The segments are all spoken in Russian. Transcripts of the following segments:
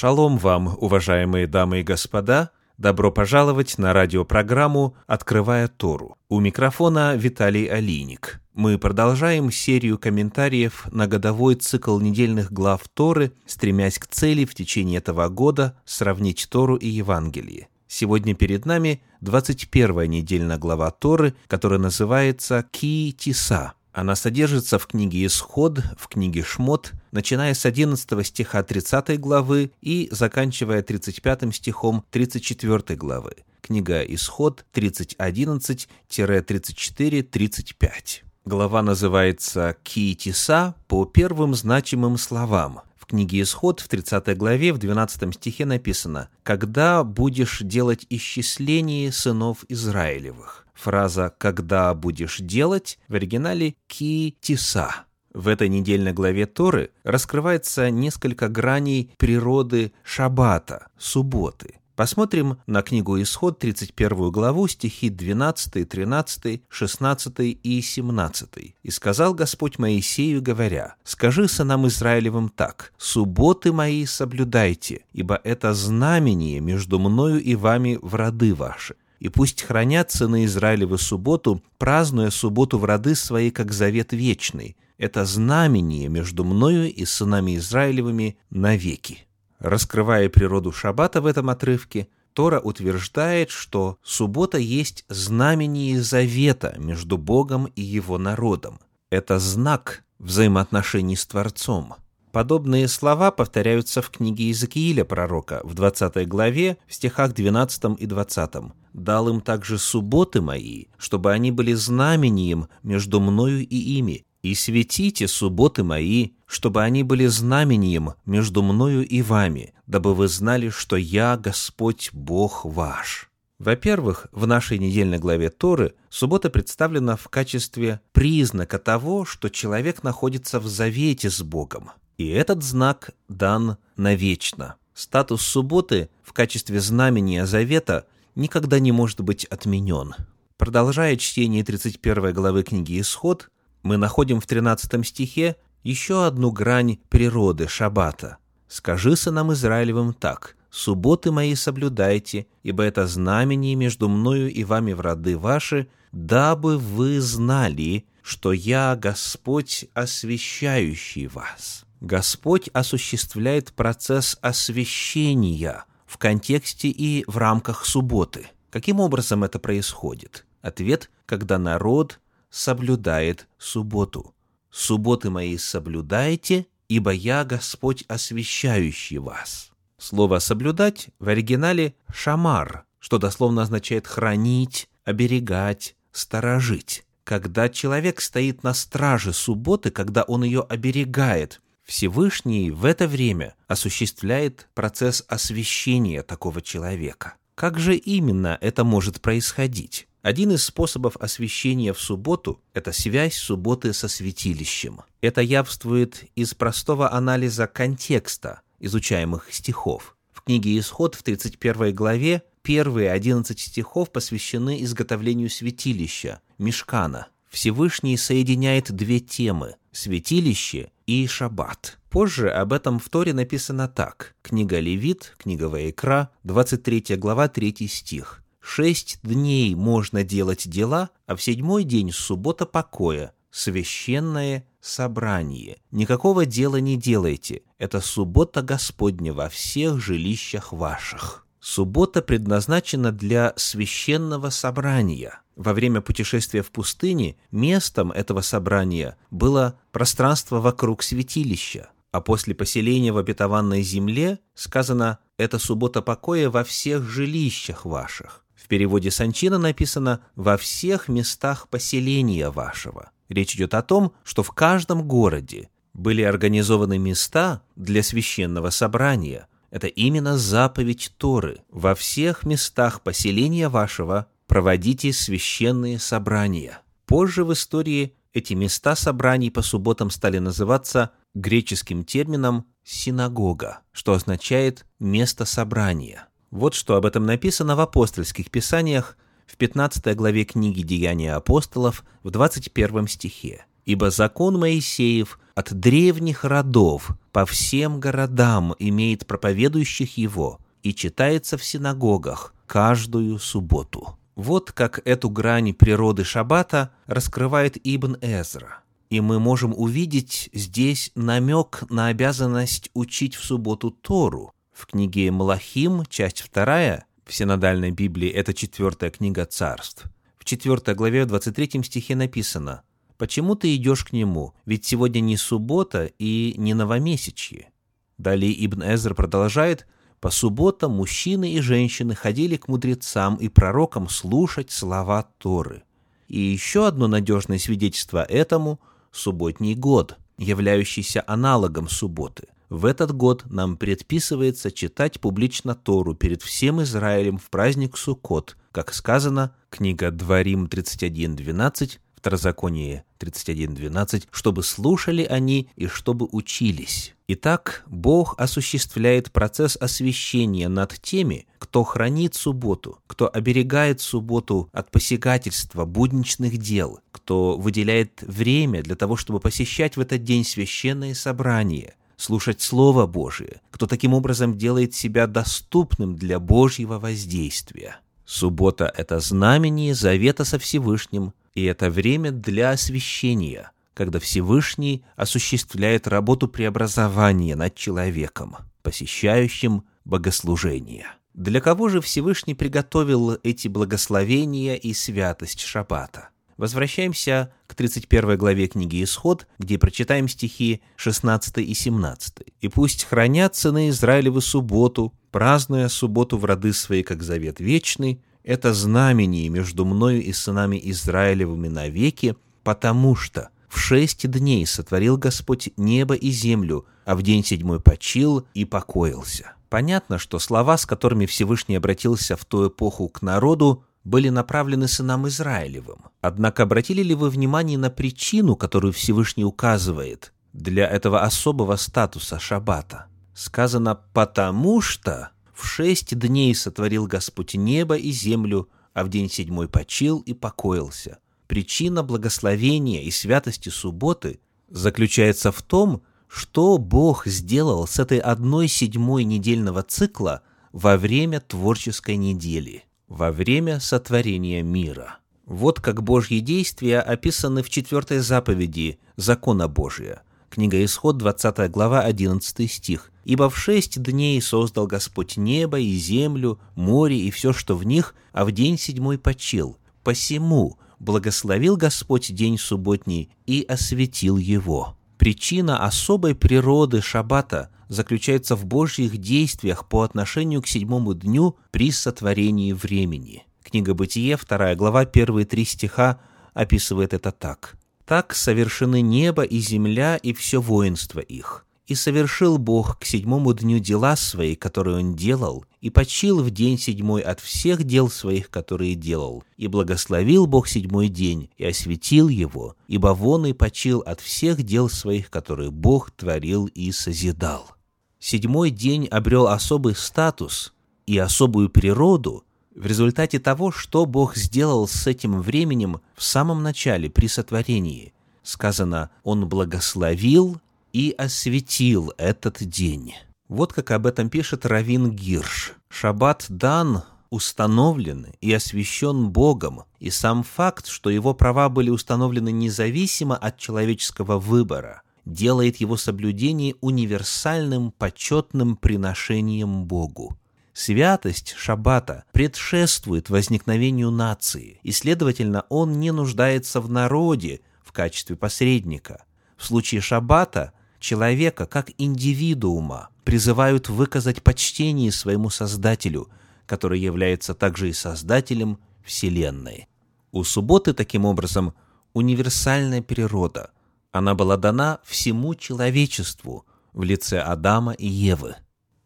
Шалом вам, уважаемые дамы и господа! Добро пожаловать на радиопрограмму «Открывая Тору». У микрофона Виталий Алиник. Мы продолжаем серию комментариев на годовой цикл недельных глав Торы, стремясь к цели в течение этого года сравнить Тору и Евангелие. Сегодня перед нами 21 недельная глава Торы, которая называется «Ки Тиса», она содержится в книге «Исход», в книге «Шмот», начиная с 11 стиха 30 главы и заканчивая 35 стихом 34 главы. Книга «Исход» 30.11-34-35. Глава называется «Киитиса» по первым значимым словам. В книге «Исход» в 30 главе в 12 стихе написано «Когда будешь делать исчисление сынов Израилевых». Фраза «когда будешь делать» в оригинале «ки тиса». В этой недельной главе Торы раскрывается несколько граней природы шаббата, субботы. Посмотрим на книгу Исход, 31 главу, стихи 12, 13, 16 и 17. «И сказал Господь Моисею, говоря, «Скажи сынам Израилевым так, субботы мои соблюдайте, ибо это знамение между мною и вами в роды ваши и пусть хранят сыны Израилевы субботу, празднуя субботу в роды свои, как завет вечный. Это знамение между мною и сынами Израилевыми навеки». Раскрывая природу шаббата в этом отрывке, Тора утверждает, что суббота есть знамение завета между Богом и его народом. Это знак взаимоотношений с Творцом. Подобные слова повторяются в книге Иезекииля пророка в 20 главе в стихах 12 и 20 дал им также субботы мои, чтобы они были знамением между мною и ими, и светите субботы мои, чтобы они были знамением между мною и вами, дабы вы знали, что я Господь Бог ваш». Во-первых, в нашей недельной главе Торы суббота представлена в качестве признака того, что человек находится в завете с Богом. И этот знак дан навечно. Статус субботы в качестве знамения завета – никогда не может быть отменен. Продолжая чтение 31 главы книги «Исход», мы находим в 13 стихе еще одну грань природы шаббата. «Скажи сынам Израилевым так, субботы мои соблюдайте, ибо это знамение между мною и вами в роды ваши, дабы вы знали, что я Господь, освящающий вас». Господь осуществляет процесс освящения – в контексте и в рамках субботы. Каким образом это происходит? Ответ – когда народ соблюдает субботу. «Субботы мои соблюдайте, ибо я Господь, освящающий вас». Слово «соблюдать» в оригинале «шамар», что дословно означает «хранить», «оберегать», «сторожить». Когда человек стоит на страже субботы, когда он ее оберегает – Всевышний в это время осуществляет процесс освящения такого человека. Как же именно это может происходить? Один из способов освящения в субботу – это связь субботы со святилищем. Это явствует из простого анализа контекста изучаемых стихов. В книге «Исход» в 31 главе первые 11 стихов посвящены изготовлению святилища, мешкана. Всевышний соединяет две темы – святилище и шаббат. Позже об этом в Торе написано так. Книга Левит, книга Ваикра, 23 глава, 3 стих. «Шесть дней можно делать дела, а в седьмой день суббота покоя, священное собрание. Никакого дела не делайте, это суббота Господня во всех жилищах ваших». Суббота предназначена для священного собрания. Во время путешествия в пустыне местом этого собрания было пространство вокруг святилища, а после поселения в обетованной земле сказано «это суббота покоя во всех жилищах ваших». Переводе Санчина написано «во всех местах поселения вашего». Речь идет о том, что в каждом городе были организованы места для священного собрания, это именно заповедь Торы. Во всех местах поселения вашего проводите священные собрания. Позже в истории эти места собраний по субботам стали называться греческим термином «синагога», что означает «место собрания». Вот что об этом написано в апостольских писаниях в 15 главе книги «Деяния апостолов» в 21 стихе. Ибо закон Моисеев от древних родов по всем городам имеет проповедующих его и читается в синагогах каждую субботу». Вот как эту грань природы Шаббата раскрывает Ибн Эзра. И мы можем увидеть здесь намек на обязанность учить в субботу Тору. В книге Малахим, часть вторая, в синодальной Библии это четвертая книга царств. В четвертой главе в 23 стихе написано «Почему ты идешь к нему? Ведь сегодня не суббота и не новомесячье». Далее Ибн Эзра продолжает – по субботам мужчины и женщины ходили к мудрецам и пророкам слушать слова Торы. И еще одно надежное свидетельство этому – субботний год, являющийся аналогом субботы. В этот год нам предписывается читать публично Тору перед всем Израилем в праздник Суккот, как сказано, книга Дворим 31.12, Второзаконие 31.12, чтобы слушали они и чтобы учились. Итак, Бог осуществляет процесс освящения над теми, кто хранит субботу, кто оберегает субботу от посягательства, будничных дел, кто выделяет время для того, чтобы посещать в этот день священные собрания, слушать Слово Божие, кто таким образом делает себя доступным для Божьего воздействия. Суббота – это знамение завета со Всевышним, и это время для освящения, когда Всевышний осуществляет работу преобразования над человеком, посещающим богослужение. Для кого же Всевышний приготовил эти благословения и святость Шаббата? Возвращаемся к 31 главе книги «Исход», где прочитаем стихи 16 и 17. «И пусть хранят сыны Израилевы субботу, празднуя субботу в роды свои, как завет вечный, это знамение между мною и сынами Израилевыми навеки, потому что в шесть дней сотворил Господь небо и землю, а в день седьмой почил и покоился». Понятно, что слова, с которыми Всевышний обратился в ту эпоху к народу, были направлены сынам Израилевым. Однако обратили ли вы внимание на причину, которую Всевышний указывает для этого особого статуса шаббата? Сказано «потому что в шесть дней сотворил Господь небо и землю, а в день седьмой почил и покоился». Причина благословения и святости субботы заключается в том, что Бог сделал с этой одной седьмой недельного цикла во время творческой недели, во время сотворения мира. Вот как Божьи действия описаны в четвертой заповеди Закона Божия. Книга Исход, 20 глава, 11 стих. «Ибо в шесть дней создал Господь небо и землю, море и все, что в них, а в день седьмой почил. Посему благословил Господь день субботний и осветил его». Причина особой природы шаббата заключается в Божьих действиях по отношению к седьмому дню при сотворении времени. Книга Бытие, 2 глава, первые три стиха описывает это так. «Так совершены небо и земля и все воинство их, и совершил Бог к седьмому дню дела свои, которые Он делал, и почил в день седьмой от всех дел своих, которые делал. И благословил Бог седьмой день, и осветил его, ибо вон и почил от всех дел своих, которые Бог творил и созидал». Седьмой день обрел особый статус и особую природу в результате того, что Бог сделал с этим временем в самом начале при сотворении. Сказано «Он благословил и осветил этот день. Вот как об этом пишет Равин Гирш. Шаббат дан, установлен и освящен Богом, и сам факт, что его права были установлены независимо от человеческого выбора, делает его соблюдение универсальным почетным приношением Богу. Святость Шаббата предшествует возникновению нации, и, следовательно, он не нуждается в народе в качестве посредника. В случае Шаббата человека как индивидуума призывают выказать почтение своему Создателю, который является также и Создателем Вселенной. У субботы, таким образом, универсальная природа. Она была дана всему человечеству в лице Адама и Евы.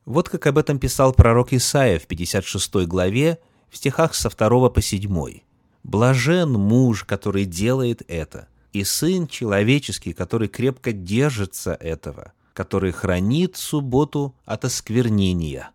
Вот как об этом писал пророк Исаия в 56 главе в стихах со 2 по 7. «Блажен муж, который делает это, и Сын Человеческий, который крепко держится этого, который хранит субботу от осквернения.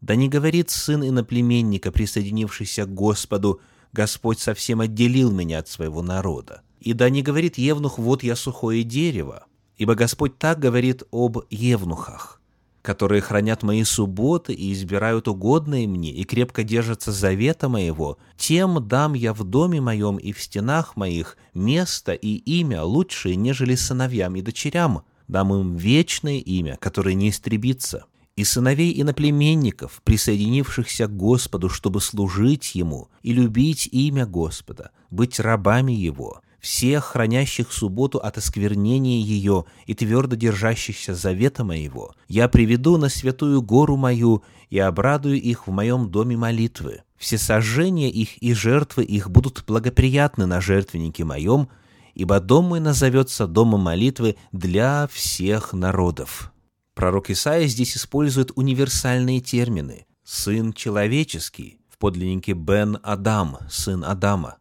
Да не говорит сын иноплеменника, присоединившийся к Господу, Господь совсем отделил меня от своего народа. И да не говорит Евнух, вот я сухое дерево, ибо Господь так говорит об Евнухах которые хранят мои субботы и избирают угодные мне, и крепко держатся завета моего, тем дам я в доме моем и в стенах моих место и имя лучшее, нежели сыновьям и дочерям, дам им вечное имя, которое не истребится, и сыновей иноплеменников, присоединившихся к Господу, чтобы служить Ему и любить имя Господа, быть рабами Его, всех хранящих субботу от осквернения ее и твердо держащихся завета моего, я приведу на святую гору мою и обрадую их в моем доме молитвы. Все сожжения их и жертвы их будут благоприятны на жертвеннике моем, ибо дом мой назовется домом молитвы для всех народов». Пророк Исаия здесь использует универсальные термины. «Сын человеческий» в подлиннике «Бен Адам», «сын Адама»,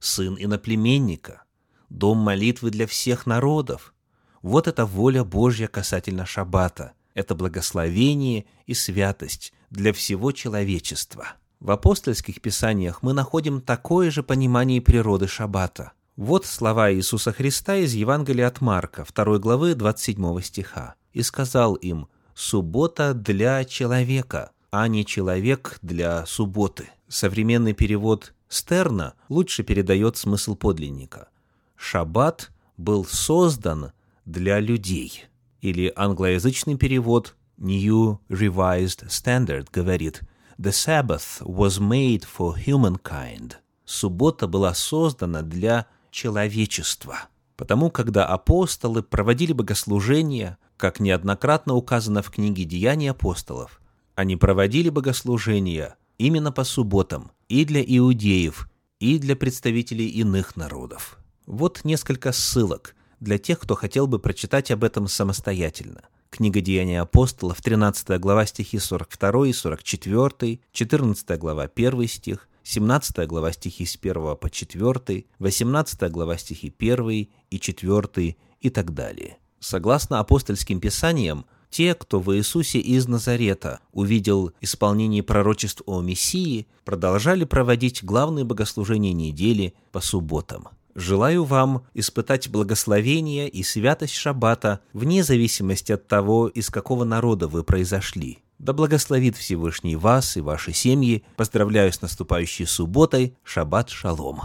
сын иноплеменника, дом молитвы для всех народов. Вот это воля Божья касательно Шаббата. Это благословение и святость для всего человечества. В апостольских писаниях мы находим такое же понимание природы Шаббата. Вот слова Иисуса Христа из Евангелия от Марка, 2 главы 27 стиха. «И сказал им, суббота для человека, а не человек для субботы». Современный перевод Стерна лучше передает смысл подлинника. Шаббат был создан для людей. Или англоязычный перевод New Revised Standard говорит The Sabbath was made for humankind. Суббота была создана для человечества. Потому, когда апостолы проводили богослужения, как неоднократно указано в книге «Деяния апостолов», они проводили богослужения именно по субботам и для иудеев, и для представителей иных народов. Вот несколько ссылок для тех, кто хотел бы прочитать об этом самостоятельно. Книга Деяния апостолов, 13 глава стихи 42 и 44, 14 глава 1 стих, 17 глава стихи с 1 по 4, 18 глава стихи 1 и 4 и так далее. Согласно апостольским писаниям, те, кто в Иисусе из Назарета увидел исполнение пророчеств о Мессии, продолжали проводить главные богослужения недели по субботам. Желаю вам испытать благословение и святость Шаббата вне зависимости от того, из какого народа вы произошли. Да благословит Всевышний вас и ваши семьи. Поздравляю с наступающей субботой. Шаббат шалом.